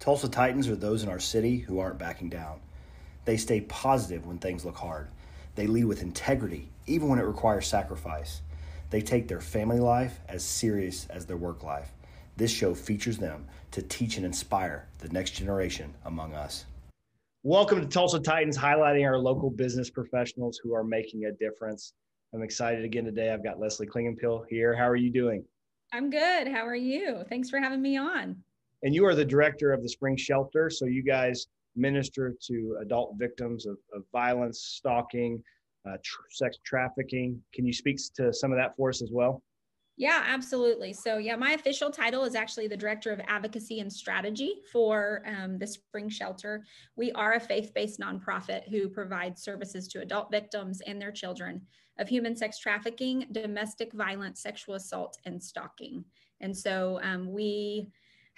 Tulsa Titans are those in our city who aren't backing down. They stay positive when things look hard. They lead with integrity, even when it requires sacrifice. They take their family life as serious as their work life. This show features them to teach and inspire the next generation among us. Welcome to Tulsa Titans, highlighting our local business professionals who are making a difference. I'm excited again today. I've got Leslie Clingenpeel here. How are you doing? I'm good. How are you? Thanks for having me on. And you are the director of the Spring Shelter. So you guys minister to adult victims of, of violence, stalking, uh, tr- sex trafficking. Can you speak to some of that for us as well? Yeah, absolutely. So, yeah, my official title is actually the Director of Advocacy and Strategy for um, the Spring Shelter. We are a faith based nonprofit who provides services to adult victims and their children of human sex trafficking, domestic violence, sexual assault, and stalking. And so um, we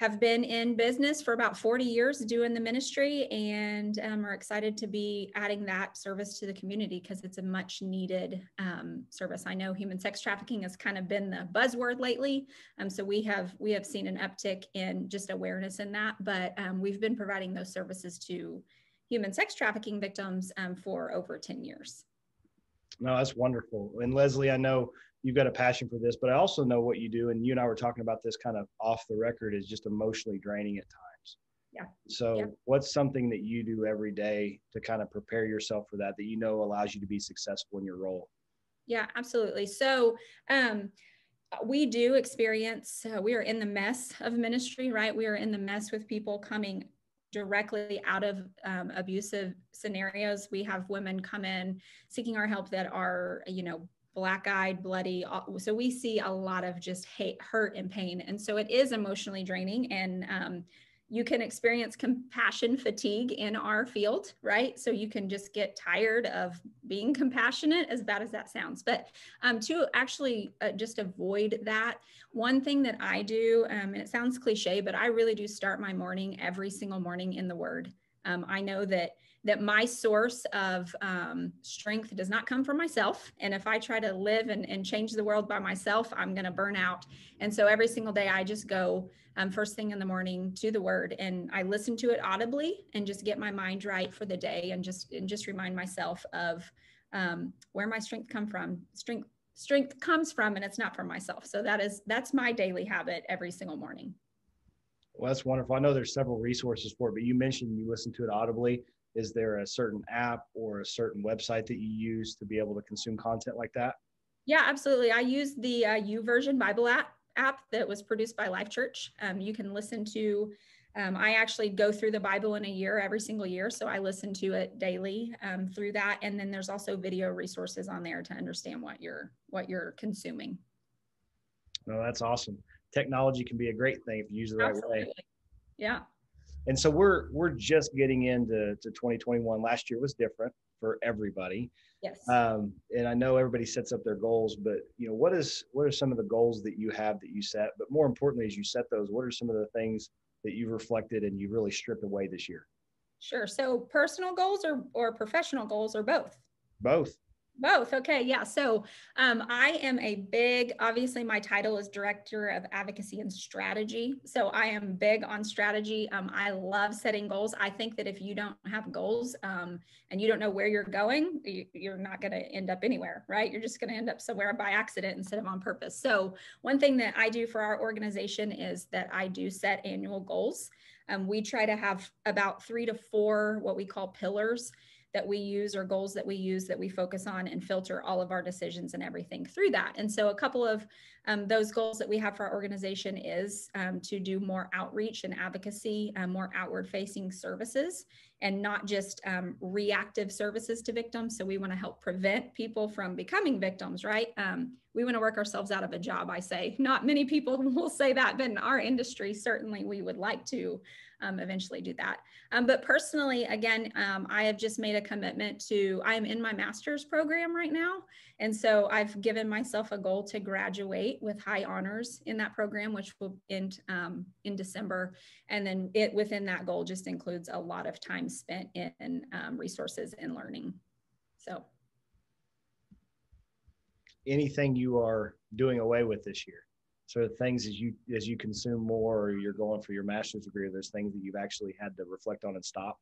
have been in business for about 40 years doing the ministry and um, are excited to be adding that service to the community because it's a much needed um, service. I know human sex trafficking has kind of been the buzzword lately. Um, so we have we have seen an uptick in just awareness in that, but um, we've been providing those services to human sex trafficking victims um, for over 10 years. No, that's wonderful. And Leslie, I know you've got a passion for this, but I also know what you do. And you and I were talking about this kind of off the record is just emotionally draining at times. Yeah. So yeah. what's something that you do every day to kind of prepare yourself for that, that you know allows you to be successful in your role? Yeah, absolutely. So, um, we do experience, uh, we are in the mess of ministry, right? We are in the mess with people coming directly out of um, abusive scenarios. We have women come in seeking our help that are, you know, black eyed, bloody. So we see a lot of just hate, hurt, and pain. And so it is emotionally draining. And um, you can experience compassion fatigue in our field, right? So you can just get tired of being compassionate, as bad as that sounds. But um, to actually uh, just avoid that, one thing that I do, um, and it sounds cliche, but I really do start my morning every single morning in the Word. Um, I know that that my source of um, strength does not come from myself. And if I try to live and, and change the world by myself, I'm going to burn out. And so every single day, I just go um, first thing in the morning to the word and I listen to it audibly and just get my mind right for the day and just and just remind myself of um, where my strength come from. Strength strength comes from, and it's not from myself. So that is that's my daily habit every single morning. Well, that's wonderful. I know there's several resources for it, but you mentioned you listen to it audibly is there a certain app or a certain website that you use to be able to consume content like that? Yeah, absolutely. I use the uh, YouVersion Bible app app that was produced by Life Church. Um, you can listen to. Um, I actually go through the Bible in a year every single year, so I listen to it daily um, through that. And then there's also video resources on there to understand what you're what you're consuming. No, that's awesome. Technology can be a great thing if you use it the Absolutely. right way. Yeah and so we're we're just getting into to 2021 last year was different for everybody. Yes. Um, and i know everybody sets up their goals but you know what is what are some of the goals that you have that you set? But more importantly as you set those what are some of the things that you've reflected and you really stripped away this year? Sure. So personal goals or or professional goals or both? Both both. Okay. Yeah. So um, I am a big, obviously, my title is Director of Advocacy and Strategy. So I am big on strategy. Um, I love setting goals. I think that if you don't have goals um, and you don't know where you're going, you, are not going to end up anywhere, right? You're just going to end up somewhere by accident instead of on purpose. So one thing that I do for our organization is that I do set annual goals. Um, we try to have about three to four what we call pillars that we use or goals that we use that we focus on and filter all of our decisions and everything through that. And so a couple of um, those goals that we have for our organization is um, to do more outreach and advocacy, um, more outward facing services, and not just um, reactive services to victims. So we want to help prevent people from becoming victims, right? Um, we want to work ourselves out of a job, I say. Not many people will say that, but in our industry, certainly we would like to um, eventually do that. Um, but personally, again, um, I have just made a commitment to, I am in my master's program right now. And so I've given myself a goal to graduate with high honors in that program, which will end um, in December. And then it within that goal just includes a lot of time spent in um, resources and learning. So. Anything you are doing away with this year? Sort of things as you as you consume more or you're going for your master's degree, there's things that you've actually had to reflect on and stop?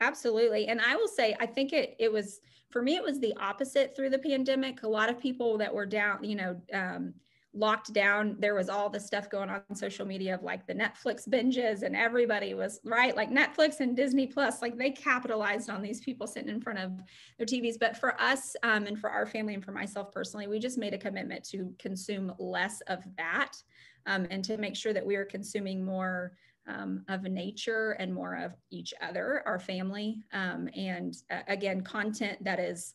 Absolutely. And I will say, I think it it was for me, it was the opposite through the pandemic. A lot of people that were down, you know, um, locked down. There was all the stuff going on, on social media of like the netflix binges and everybody was right like netflix and disney plus like they capitalized on these people sitting in front of their tvs but for us um, and for our family and for myself personally we just made a commitment to consume less of that um, and to make sure that we are consuming more um, of nature and more of each other our family um, and uh, again content that is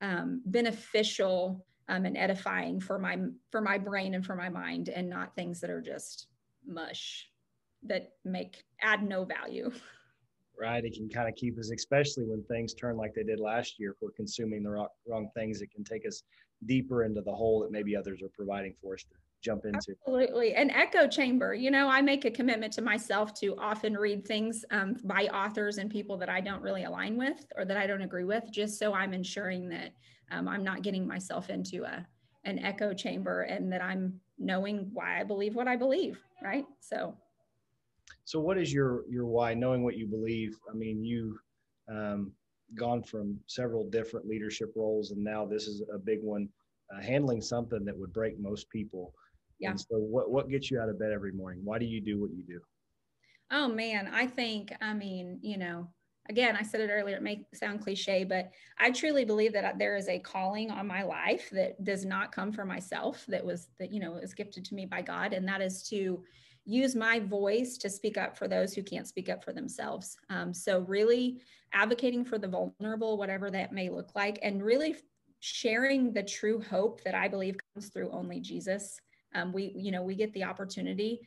um, beneficial um, and edifying for my for my brain and for my mind and not things that are just mush that make add no value. Right. It can kind of keep us especially when things turn like they did last year if we're consuming the wrong, wrong things it can take us deeper into the hole that maybe others are providing for us to jump into. Absolutely. An echo chamber you know i make a commitment to myself to often read things um, by authors and people that i don't really align with or that i don't agree with just so i'm ensuring that um, i'm not getting myself into a an echo chamber and that i'm knowing why i believe what i believe right? So. So what is your your why knowing what you believe? I mean you um, gone from several different leadership roles and now this is a big one uh, handling something that would break most people yeah and so what what gets you out of bed every morning why do you do what you do oh man i think i mean you know again, I said it earlier, it may sound cliche, but I truly believe that there is a calling on my life that does not come from myself, that was, that, you know, is gifted to me by God. And that is to use my voice to speak up for those who can't speak up for themselves. Um, so, really advocating for the vulnerable, whatever that may look like, and really sharing the true hope that I believe comes through only Jesus. Um, we, you know, we get the opportunity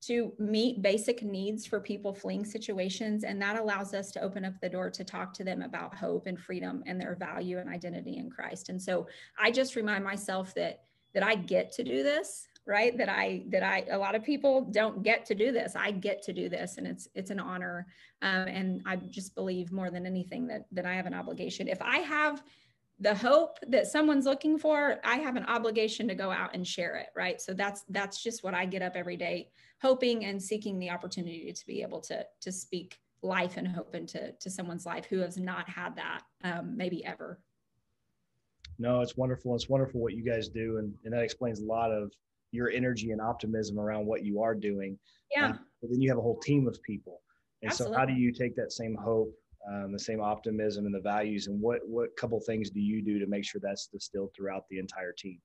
to meet basic needs for people fleeing situations. And that allows us to open up the door to talk to them about hope and freedom and their value and identity in Christ. And so I just remind myself that that I get to do this, right? That I that I a lot of people don't get to do this. I get to do this, and it's it's an honor. Um, and I just believe more than anything that that I have an obligation. If I have the hope that someone's looking for i have an obligation to go out and share it right? So that's that's just what i get up every day hoping and seeking the opportunity to be able to to speak life and hope into to someone's life who has not had that um, maybe ever. No it's wonderful. It's wonderful what you guys do and, and that explains a lot of your energy and optimism around what you are doing. Yeah. Um, but then you have a whole team of people. And Absolutely. so how do you take that same hope um, the same optimism and the values and what what couple things do you do to make sure that's distilled throughout the entire team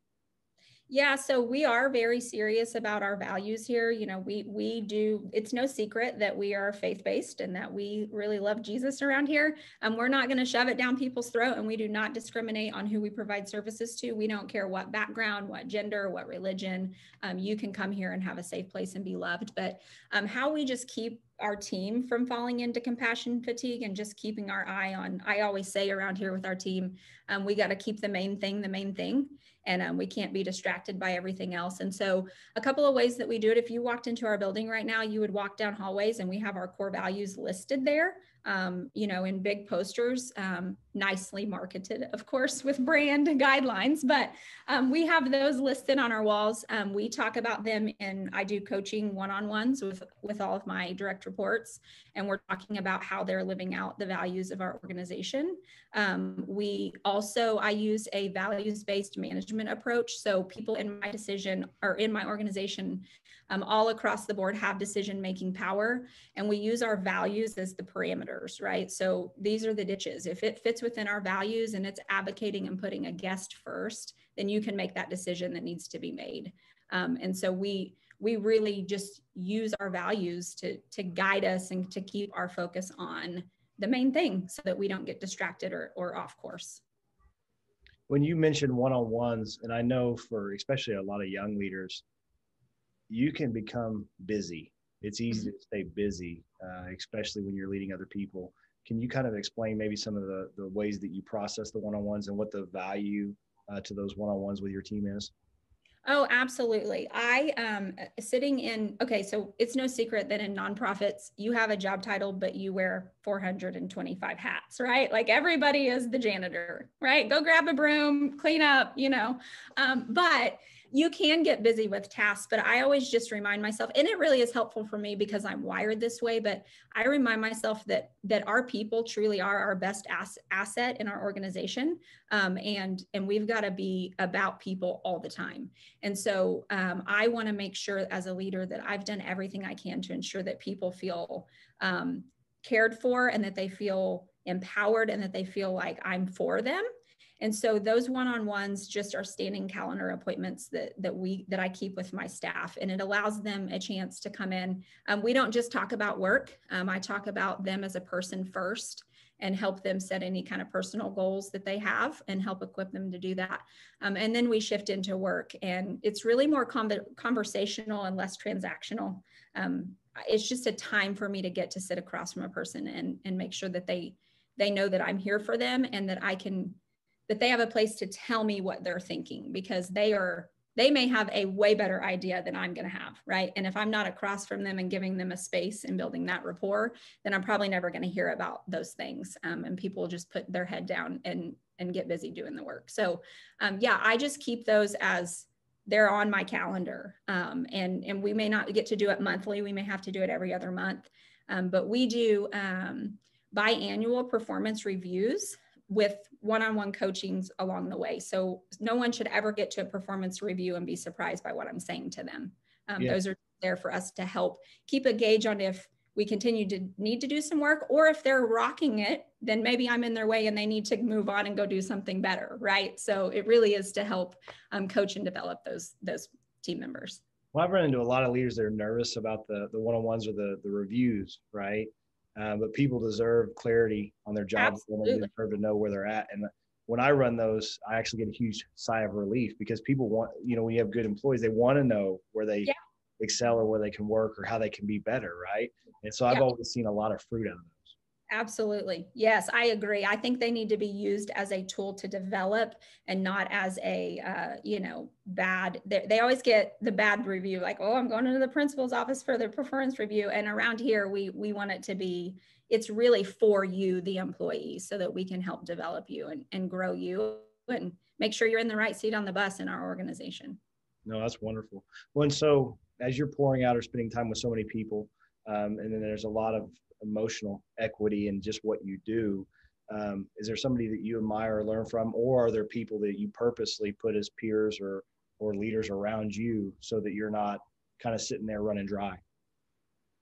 yeah, so we are very serious about our values here. You know, we we do. It's no secret that we are faith based and that we really love Jesus around here. And um, we're not going to shove it down people's throat, and we do not discriminate on who we provide services to. We don't care what background, what gender, what religion. Um, you can come here and have a safe place and be loved. But um, how we just keep our team from falling into compassion fatigue and just keeping our eye on. I always say around here with our team, um, we got to keep the main thing the main thing and um, we can't be distracted by everything else. And so, a couple of ways that we do it if you walked into our building right now, you would walk down hallways and we have our core values listed there um, you know, in big posters, um, nicely marketed, of course, with brand guidelines. But um, we have those listed on our walls. Um, we talk about them, and I do coaching one-on-ones with with all of my direct reports, and we're talking about how they're living out the values of our organization. Um, we also I use a values-based management approach, so people in my decision or in my organization um, all across the board have decision making power and we use our values as the parameters right? So these are the ditches. If it fits within our values and it's advocating and putting a guest first then you can make that decision that needs to be made. Um, and so we we really just use our values to to guide us and to keep our focus on the main thing so that we don't get distracted or, or off course. When you mentioned one-on-ones and i know for especially a lot of young leaders you can become busy. It's easy to stay busy, uh, especially when you're leading other people. Can you kind of explain maybe some of the, the ways that you process the one on ones and what the value uh, to those one on ones with your team is? Oh, absolutely. I um sitting in okay, so it's no secret that in nonprofits you have a job title but you wear 425 hats, right? Like everybody is the janitor, right? Go grab a broom, clean up, you know. Um, but you can get busy with tasks, but I always just remind myself, and it really is helpful for me because I'm wired this way. But I remind myself that that our people truly are our best ass, asset in our organization, um, and and we've got to be about people all the time. And so um, I want to make sure as a leader that I've done everything I can to ensure that people feel um, cared for and that they feel empowered and that they feel like I'm for them and so those one-on-ones just are standing calendar appointments that that we that I keep with my staff, and it allows them a chance to come in. Um, we don't just talk about work. Um, I talk about them as a person first and help them set any kind of personal goals that they have and help equip them to do that. Um, and then we shift into work, and it's really more conversational and less transactional. Um, it's just a time for me to get to sit across from a person and and make sure that they they know that I'm here for them and that I can that they have a place to tell me what they're thinking because they are they may have a way better idea than I'm going to have, right? And if I'm not across from them and giving them a space and building that rapport, then I'm probably never going to hear about those things. Um, and people just put their head down and and get busy doing the work. So, um, yeah, I just keep those as they're on my calendar. Um, and and we may not get to do it monthly. We may have to do it every other month. Um, but we do um, biannual performance reviews with one-on-one coachings along the way. So no one should ever get to a performance review and be surprised by what I'm saying to them. Um, yeah. Those are there for us to help keep a gauge on if we continue to need to do some work or if they're rocking it then maybe i'm in their way and they need to move on and go do something better right so it really is to help um, coach and develop those those team members well i've run into a lot of leaders that are nervous about the the one-on-ones or the the reviews right um, but people deserve clarity on their jobs and they deserve to know where they're at. And when I run those, I actually get a huge sigh of relief because people want, you know, when you have good employees, they want to know where they yeah. excel or where they can work or how they can be better, right? And so I've yeah. always seen a lot of fruit out of. Absolutely. Yes, I agree. I think they need to be used as a tool to develop and not as a, uh, you know, bad. They, they always get the bad review, like, oh, I'm going into the principal's office for the performance review. And around here, we we want it to be, it's really for you, the employee, so that we can help develop you and, and grow you and make sure you're in the right seat on the bus in our organization. No, that's wonderful. Well, and so as you're pouring out or spending time with so many people, um, and then there's a lot of emotional equity and just what you do. Um, is there somebody that you admire or learn from, or are there people that you purposely put as peers or or leaders around you so that you're not kind of sitting there running dry?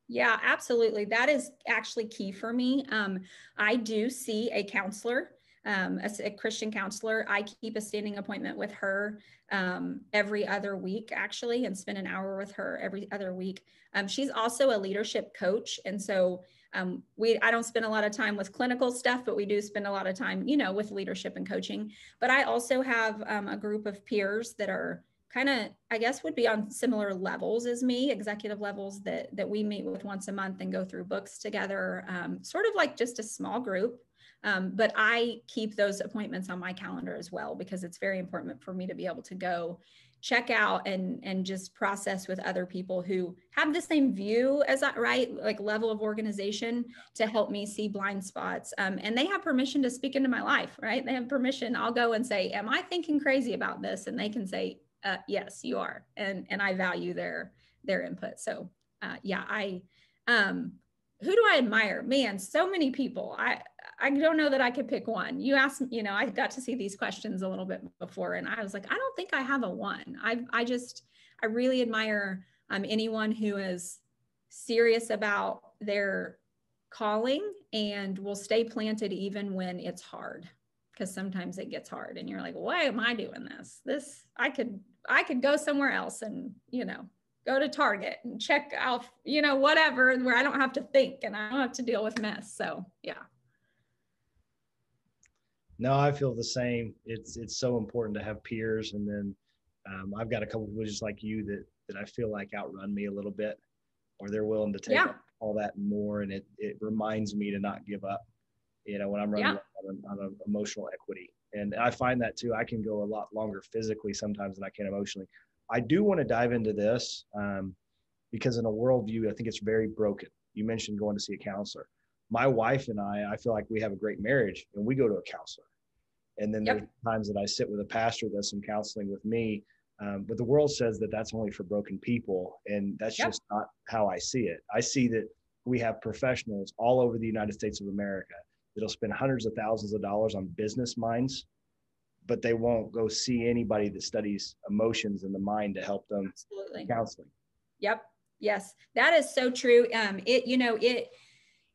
Yeah, absolutely. That is actually key for me. Um, I do see a counselor, um, a, a, Christian counselor. I keep a standing appointment with her um, every other week, actually, and spend an hour with her every other week. Um, she's also a leadership coach. And so um, we i don't spend a lot of time with clinical stuff but we do spend a lot of time you know with leadership and coaching. But i also have um, a group of peers that are kind of i guess would be on similar levels as me executive levels that that we meet with once a month and go through books together um, sort of like just a small group. Um, but i keep those appointments on my calendar as well because it's very important for me to be able to go check out and and just process with other people who have the same view as that right? Like level of organization to help me see blind spots. Um, and they have permission to speak into my life right? They have permission. I'll go and say am i thinking crazy about this? And they can say uh, yes you are. And and i value their their input. So uh, yeah i um who do I admire? Man, so many people. I I don't know that I could pick one. You asked, you know, I got to see these questions a little bit before, and I was like, I don't think I have a one. I I just I really admire um, anyone who is serious about their calling and will stay planted even when it's hard because sometimes it gets hard and you're like why am i doing this this i could i could go somewhere else and you know go to Target and check out, you know, whatever, where I don't have to think and I don't have to deal with mess. So yeah. No, I feel the same. It's it's so important to have peers, and then um, I've got a couple of just like you that that I feel like outrun me a little bit, or they're willing to take yeah. all that and more, and it it reminds me to not give up. You know, when I'm running yeah. on, on emotional equity, and I find that too. I can go a lot longer physically sometimes than I can emotionally. I do want to dive into this um, because in a worldview, I think it's very broken. You mentioned going to see a counselor. My wife and I, I feel like we have a great marriage and we go to a counselor. And then yep. there's times that I sit with a pastor that does some counseling with me. Um, but the world says that that's only for broken people, and that's yep. just not how I see it. I see that we have professionals all over the United States of America that'll spend hundreds of thousands of dollars on business minds, but they won't go see anybody that studies emotions in the mind to help them Absolutely. counseling. Yep. Yes, that is so true. Um, it you know it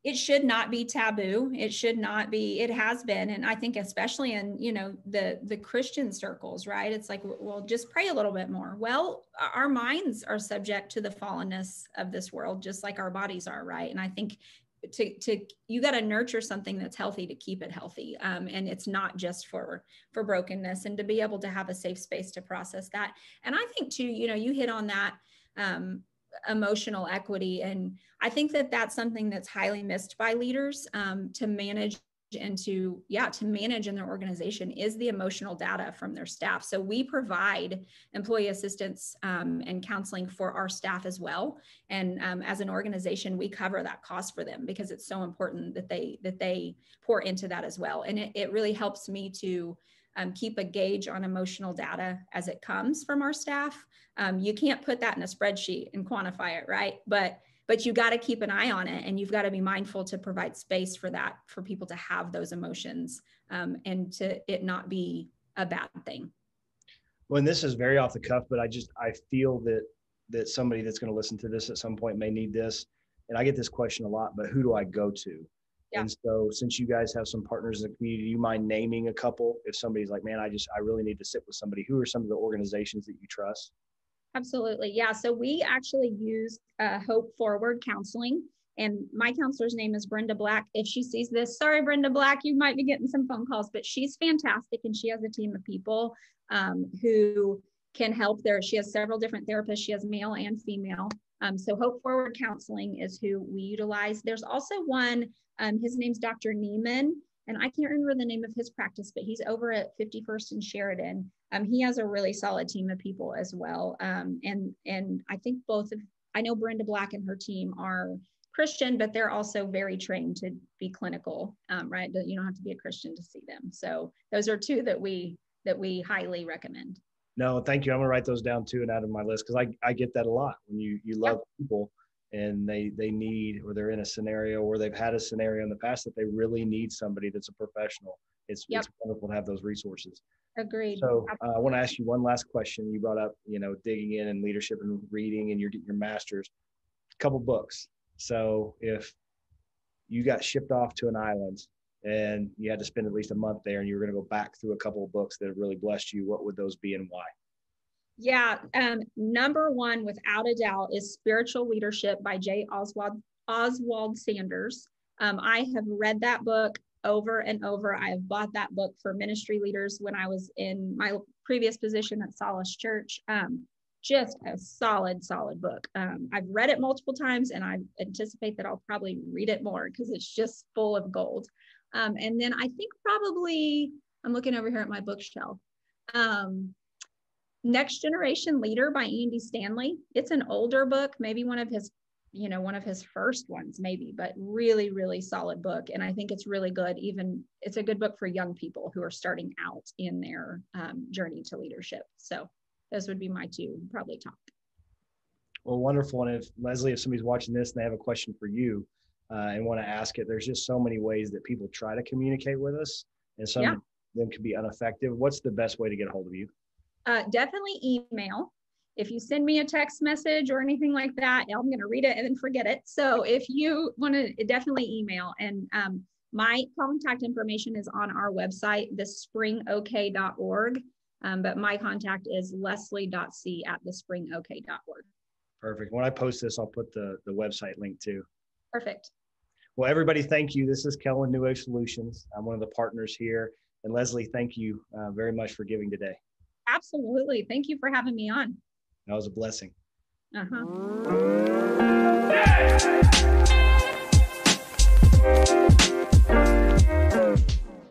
it should not be taboo. It should not be it has been and i think especially in you know the the christian circles right? It's like well just pray a little bit more. Well our minds are subject to the fallenness of this world just like our bodies are right? And i think to to you got to nurture something that's healthy to keep it healthy um, and it's not just for for brokenness and to be able to have a safe space to process that. And i think too you know you hit on that um, emotional equity. And I think that that's something that's highly missed by leaders um, to manage and to yeah to manage in their organization is the emotional data from their staff. So we provide employee assistance um, and counseling for our staff as well. And um, as an organization we cover that cost for them because it's so important that they that they pour into that as well. And it, it really helps me to um, keep a gauge on emotional data as it comes from our staff. Um, you can't put that in a spreadsheet and quantify it, right? But but you got to keep an eye on it, and you've got to be mindful to provide space for that for people to have those emotions um, and to it not be a bad thing. Well, and this is very off the cuff, but I just I feel that that somebody that's going to listen to this at some point may need this, and I get this question a lot. But who do I go to? Yeah. And so, since you guys have some partners in the community, do you mind naming a couple? If somebody's like, man, I just, I really need to sit with somebody, who are some of the organizations that you trust? Absolutely. Yeah. So, we actually use uh, Hope Forward Counseling. And my counselor's name is Brenda Black. If she sees this, sorry, Brenda Black, you might be getting some phone calls, but she's fantastic. And she has a team of people um, who can help there. She has several different therapists. She has male and female. Um, so Hope Forward Counseling is who we utilize. There's also one um, his name's Dr. Neiman, and I can't remember the name of his practice, but he's over at 51st and Sheridan. Um, he has a really solid team of people as well. Um, and and I think both of I know Brenda Black and her team are Christian, but they're also very trained to be clinical, um, right? You don't have to be a Christian to see them. So those are two that we that we highly recommend. No, thank you. I'm gonna write those down too and add to my list because I, I get that a lot when you you love yep. people and they they need or they're in a scenario or they've had a scenario in the past that they really need somebody that's a professional it's, yep. it's wonderful to have those resources agreed so uh, i want to ask you one last question you brought up you know digging in and leadership and reading and your your masters a couple books so if you got shipped off to an island and you had to spend at least a month there and you were going to go back through a couple of books that have really blessed you what would those be and why yeah. Um, number one, without a doubt, is Spiritual Leadership by J. Oswald, Oswald Sanders. Um, I have read that book over and over. I have bought that book for ministry leaders when I was in my previous position at Solace Church. Um, just a solid, solid book. Um, I've read it multiple times and I anticipate that I'll probably read it more because it's just full of gold. Um, and then I think probably, I'm looking over here at my bookshelf. Um, Next Generation Leader by Andy Stanley. It's an older book, maybe one of his, you know, one of his first ones, maybe, but really, really solid book. And I think it's really good. Even it's a good book for young people who are starting out in their um, journey to leadership. So those would be my two, probably top. Well, wonderful. And if Leslie, if somebody's watching this and they have a question for you uh, and want to ask it, there's just so many ways that people try to communicate with us, and some yeah. of them can be ineffective. What's the best way to get a hold of you? uh, definitely email. If you send me a text message or anything like that, I'm going to read it and then forget it. So if you want to definitely email and um, my contact information is on our website, thespringok.org. Um, but my contact is leslie.c at thespringok.org. Perfect. When I post this, I'll put the, the website link too. Perfect. Well, everybody, thank you. This is Kellen New Age Solutions. I'm one of the partners here. And Leslie, thank you uh, very much for giving today. Absolutely. Thank you for having me on. That was a blessing. Uh huh.